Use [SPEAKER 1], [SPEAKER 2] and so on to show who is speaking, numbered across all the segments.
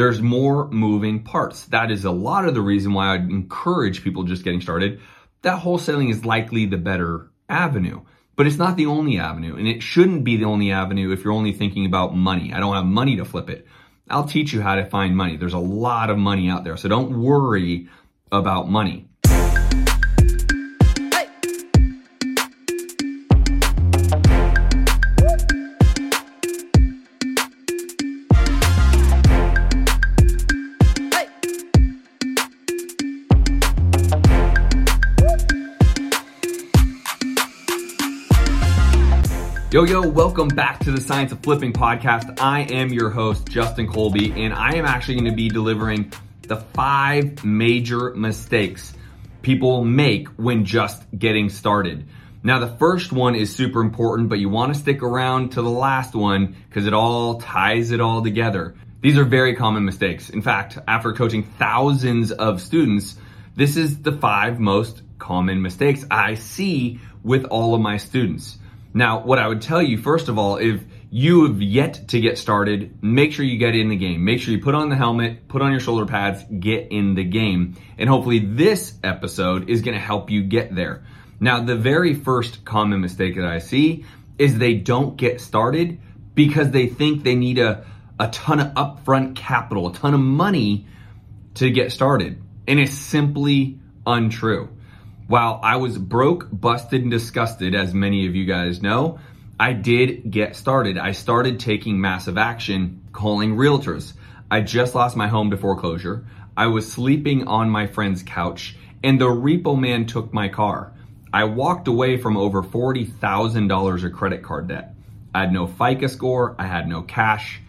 [SPEAKER 1] There's more moving parts. That is a lot of the reason why I'd encourage people just getting started. That wholesaling is likely the better avenue, but it's not the only avenue and it shouldn't be the only avenue if you're only thinking about money. I don't have money to flip it. I'll teach you how to find money. There's a lot of money out there. So don't worry about money. Yo, yo, welcome back to the Science of Flipping podcast. I am your host, Justin Colby, and I am actually going to be delivering the five major mistakes people make when just getting started. Now, the first one is super important, but you want to stick around to the last one because it all ties it all together. These are very common mistakes. In fact, after coaching thousands of students, this is the five most common mistakes I see with all of my students. Now, what I would tell you, first of all, if you have yet to get started, make sure you get in the game. Make sure you put on the helmet, put on your shoulder pads, get in the game. And hopefully this episode is going to help you get there. Now, the very first common mistake that I see is they don't get started because they think they need a, a ton of upfront capital, a ton of money to get started. And it's simply untrue. While I was broke, busted, and disgusted, as many of you guys know, I did get started. I started taking massive action, calling realtors. I just lost my home to foreclosure. I was sleeping on my friend's couch, and the repo man took my car. I walked away from over $40,000 of credit card debt. I had no FICO score, I had no cash,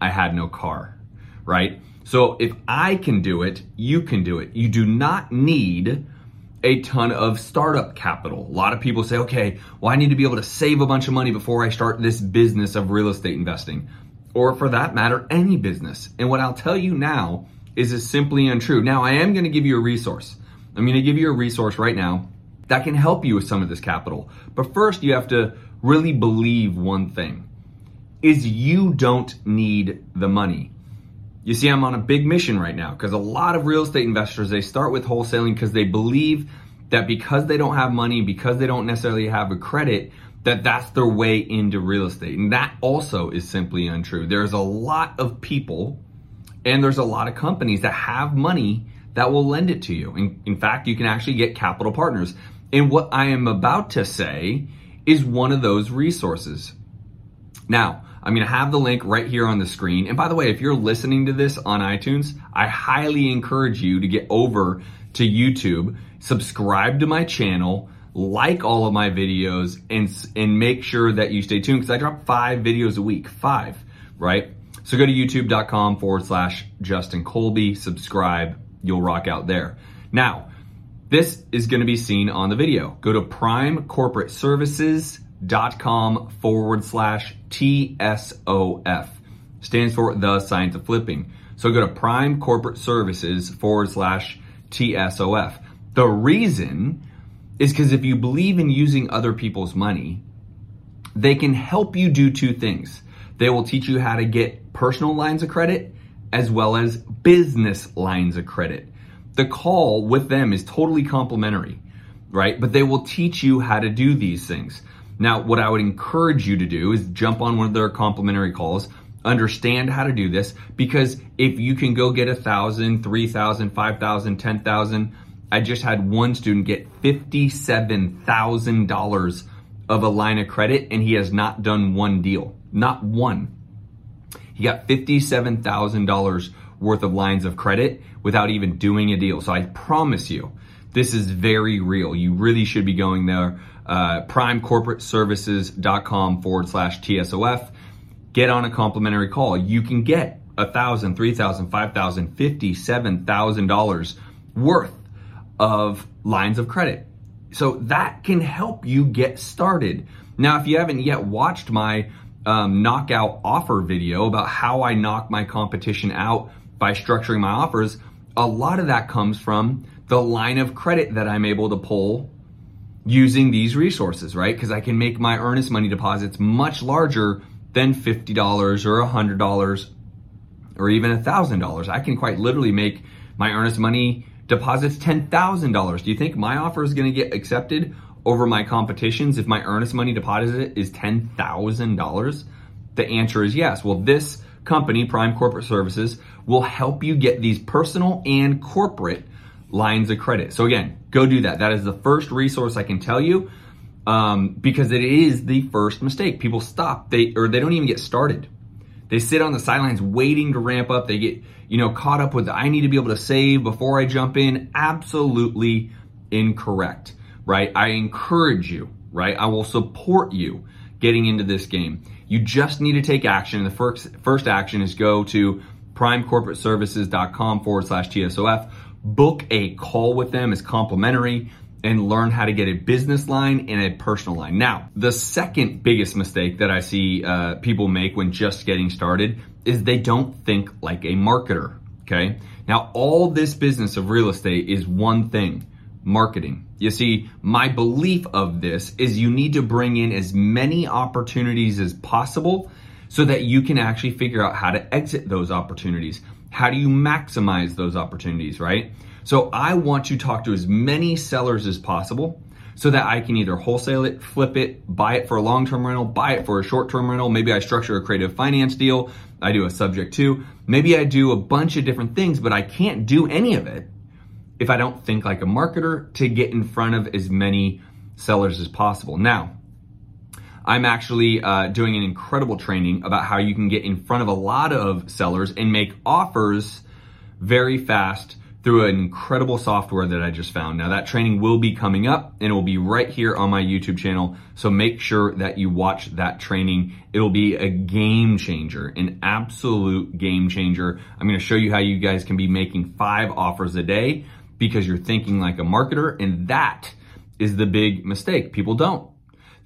[SPEAKER 1] I had no car, right? So if I can do it, you can do it. You do not need a ton of startup capital. A lot of people say, okay, well, I need to be able to save a bunch of money before I start this business of real estate investing, or for that matter, any business. And what I'll tell you now is is simply untrue. Now, I am going to give you a resource. I'm going to give you a resource right now that can help you with some of this capital. But first, you have to really believe one thing is you don't need the money. You see, I'm on a big mission right now because a lot of real estate investors, they start with wholesaling because they believe that because they don't have money, because they don't necessarily have a credit, that that's their way into real estate. And that also is simply untrue. There's a lot of people and there's a lot of companies that have money that will lend it to you. In, in fact, you can actually get capital partners. And what I am about to say is one of those resources. Now, I'm going to have the link right here on the screen. And by the way, if you're listening to this on iTunes, I highly encourage you to get over to YouTube, subscribe to my channel, like all of my videos, and, and make sure that you stay tuned because I drop five videos a week. Five, right? So go to youtube.com forward slash Justin Colby, subscribe, you'll rock out there. Now, this is going to be seen on the video. Go to Prime Corporate Services dot com forward slash TSOF. Stands for the science of flipping. So go to prime corporate services forward slash TSOF. The reason is because if you believe in using other people's money, they can help you do two things. They will teach you how to get personal lines of credit as well as business lines of credit. The call with them is totally complimentary, right? But they will teach you how to do these things. Now, what I would encourage you to do is jump on one of their complimentary calls, understand how to do this, because if you can go get a thousand, three thousand, five thousand, ten thousand, I just had one student get fifty-seven thousand dollars of a line of credit, and he has not done one deal, not one. He got fifty-seven thousand dollars worth of lines of credit without even doing a deal. So I promise you, this is very real. You really should be going there uh, primecorporateservices.com forward slash TSOF. Get on a complimentary call. You can get a thousand, three thousand, five thousand, fifty, seven thousand dollars worth of lines of credit. So that can help you get started. Now, if you haven't yet watched my um, knockout offer video about how I knock my competition out by structuring my offers, a lot of that comes from the line of credit that I'm able to pull using these resources, right? Because I can make my earnest money deposits much larger than $50 or $100 or even $1,000. I can quite literally make my earnest money deposits $10,000. Do you think my offer is going to get accepted over my competitions if my earnest money deposit is $10,000? The answer is yes. Well, this company, Prime Corporate Services, will help you get these personal and corporate lines of credit. So again, go do that. That is the first resource I can tell you um, because it is the first mistake. People stop, they or they don't even get started. They sit on the sidelines waiting to ramp up. They get you know caught up with I need to be able to save before I jump in. Absolutely incorrect, right? I encourage you, right? I will support you getting into this game. You just need to take action. And the first first action is go to primecorporateservices.com forward slash TSOF. Book a call with them. It's complimentary and learn how to get a business line and a personal line. Now, the second biggest mistake that I see uh, people make when just getting started is they don't think like a marketer. Okay. Now, all this business of real estate is one thing marketing. You see, my belief of this is you need to bring in as many opportunities as possible so that you can actually figure out how to exit those opportunities. How do you maximize those opportunities, right? So I want to talk to as many sellers as possible so that I can either wholesale it, flip it, buy it for a long-term rental, buy it for a short-term rental. Maybe I structure a creative finance deal. I do a subject to. Maybe I do a bunch of different things, but I can't do any of it if I don't think like a marketer to get in front of as many sellers as possible. Now, I'm actually uh, doing an incredible training about how you can get in front of a lot of sellers and make offers very fast through an incredible software that I just found. Now that training will be coming up and it will be right here on my YouTube channel. So make sure that you watch that training. It'll be a game changer, an absolute game changer. I'm going to show you how you guys can be making five offers a day because you're thinking like a marketer. And that is the big mistake. People don't.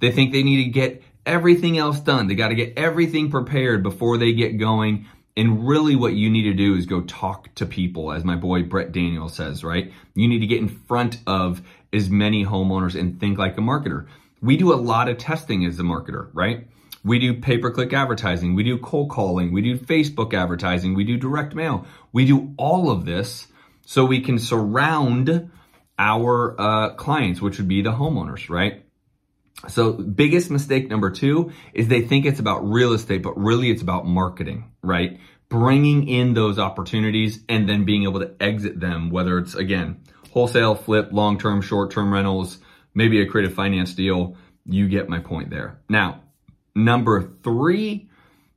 [SPEAKER 1] They think they need to get everything else done. They got to get everything prepared before they get going. And really, what you need to do is go talk to people, as my boy Brent Daniels says, right? You need to get in front of as many homeowners and think like a marketer. We do a lot of testing as a marketer, right? We do pay per click advertising, we do cold calling, we do Facebook advertising, we do direct mail. We do all of this so we can surround our uh, clients, which would be the homeowners, right? So biggest mistake number two is they think it's about real estate, but really it's about marketing, right? Bringing in those opportunities and then being able to exit them, whether it's again, wholesale, flip, long-term, short-term rentals, maybe a creative finance deal. You get my point there. Now, number three,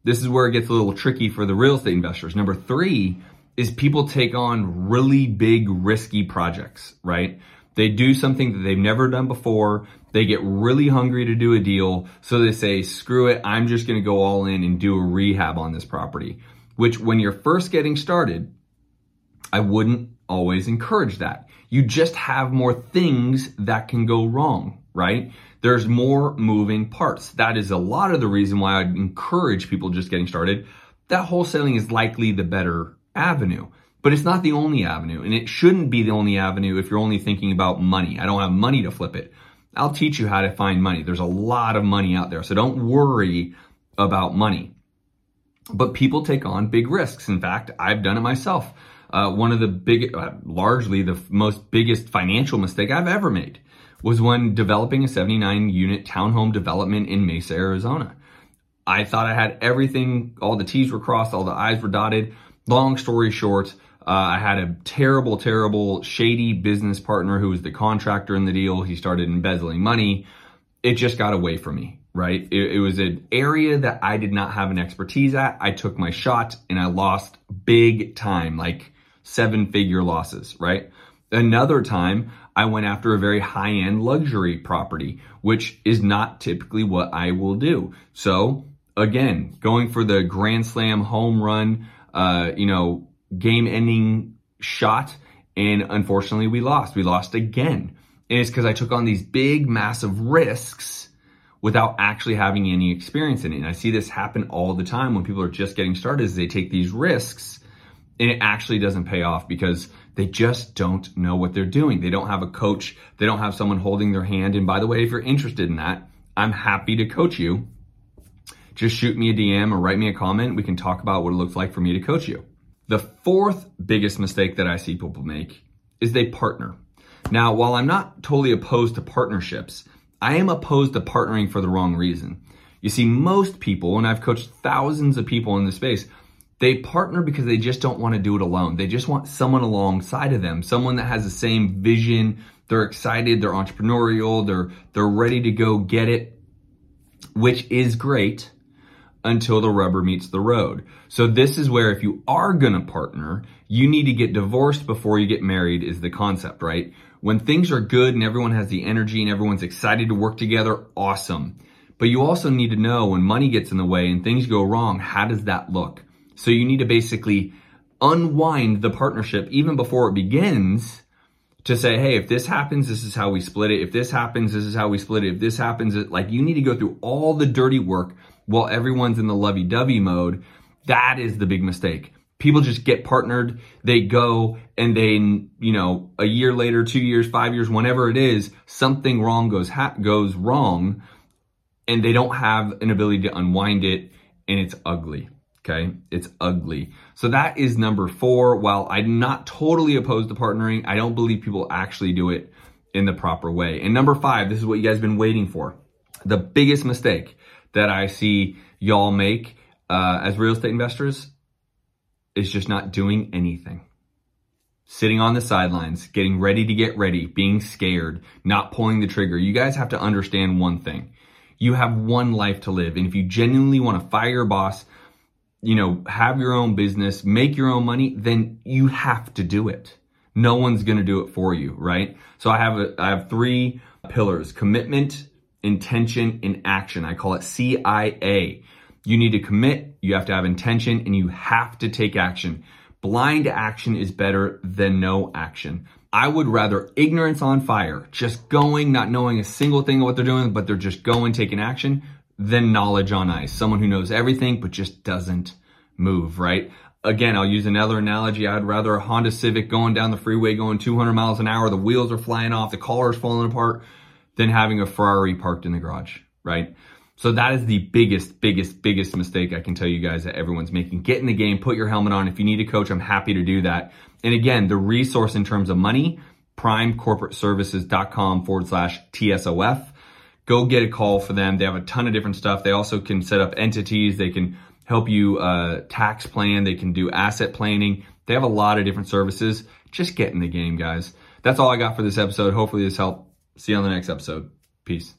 [SPEAKER 1] this is where it gets a little tricky for the real estate investors. Number three is people take on really big risky projects, right? They do something that they've never done before. They get really hungry to do a deal. So they say, screw it. I'm just going to go all in and do a rehab on this property, which when you're first getting started, I wouldn't always encourage that. You just have more things that can go wrong, right? There's more moving parts. That is a lot of the reason why I'd encourage people just getting started. That wholesaling is likely the better avenue. But it's not the only avenue, and it shouldn't be the only avenue if you're only thinking about money. I don't have money to flip it. I'll teach you how to find money. There's a lot of money out there, so don't worry about money. But people take on big risks. In fact, I've done it myself. Uh, one of the big, uh, largely the most biggest financial mistake I've ever made was when developing a 79 unit townhome development in Mesa, Arizona. I thought I had everything, all the T's were crossed, all the I's were dotted. Long story short, uh, I had a terrible, terrible, shady business partner who was the contractor in the deal. He started embezzling money. It just got away from me, right? It, it was an area that I did not have an expertise at. I took my shot and I lost big time, like seven figure losses, right? Another time, I went after a very high end luxury property, which is not typically what I will do. So again, going for the grand slam home run, uh, you know, game ending shot. And unfortunately, we lost. We lost again. And it's because I took on these big, massive risks without actually having any experience in it. And I see this happen all the time when people are just getting started is they take these risks and it actually doesn't pay off because they just don't know what they're doing. They don't have a coach. They don't have someone holding their hand. And by the way, if you're interested in that, I'm happy to coach you just shoot me a DM or write me a comment. We can talk about what it looks like for me to coach you. The fourth biggest mistake that I see people make is they partner. Now, while I'm not totally opposed to partnerships, I am opposed to partnering for the wrong reason. You see, most people, and I've coached thousands of people in this space, they partner because they just don't want to do it alone. They just want someone alongside of them, someone that has the same vision. They're excited, they're entrepreneurial, they're they're ready to go get it, which is great until the rubber meets the road. So this is where if you are going to partner, you need to get divorced before you get married is the concept, right? When things are good and everyone has the energy and everyone's excited to work together, awesome. But you also need to know when money gets in the way and things go wrong, how does that look? So you need to basically unwind the partnership even before it begins to say, hey, if this happens, this is how we split it. If this happens, this is how we split it. If this happens, like you need to go through all the dirty work while everyone's in the lovey dovey mode. That is the big mistake. People just get partnered, they go, and then, you know, a year later, two years, five years, whenever it is, something wrong goes, ha- goes wrong, and they don't have an ability to unwind it, and it's ugly. Okay. It's ugly. So that is number four. While I'm not totally opposed to partnering, I don't believe people actually do it in the proper way. And number five, this is what you guys been waiting for. The biggest mistake that I see y'all make uh, as real estate investors is just not doing anything. Sitting on the sidelines, getting ready to get ready, being scared, not pulling the trigger. You guys have to understand one thing. You have one life to live. And if you genuinely want to fire your boss, you know, have your own business, make your own money, then you have to do it. No one's going to do it for you, right? So I have a, I have three pillars: commitment, intention, and action. I call it CIA. You need to commit, you have to have intention, and you have to take action. Blind action is better than no action. I would rather ignorance on fire, just going, not knowing a single thing of what they're doing, but they're just going, taking action, than knowledge on ice. Someone who knows everything but just doesn't move, right? Again, I'll use another analogy. I'd rather a Honda Civic going down the freeway going 200 miles an hour, the wheels are flying off, the collar's falling apart, than having a Ferrari parked in the garage, right? So that is the biggest, biggest, biggest mistake I can tell you guys that everyone's making. Get in the game, put your helmet on. If you need a coach, I'm happy to do that. And again, the resource in terms of money, primecorporateservices.com forward slash TSOF go get a call for them. They have a ton of different stuff. They also can set up entities. They can help you uh, tax plan. They can do asset planning. They have a lot of different services. Just get in the game, guys. That's all I got for this episode. Hopefully this helped. See you on the next episode. Peace.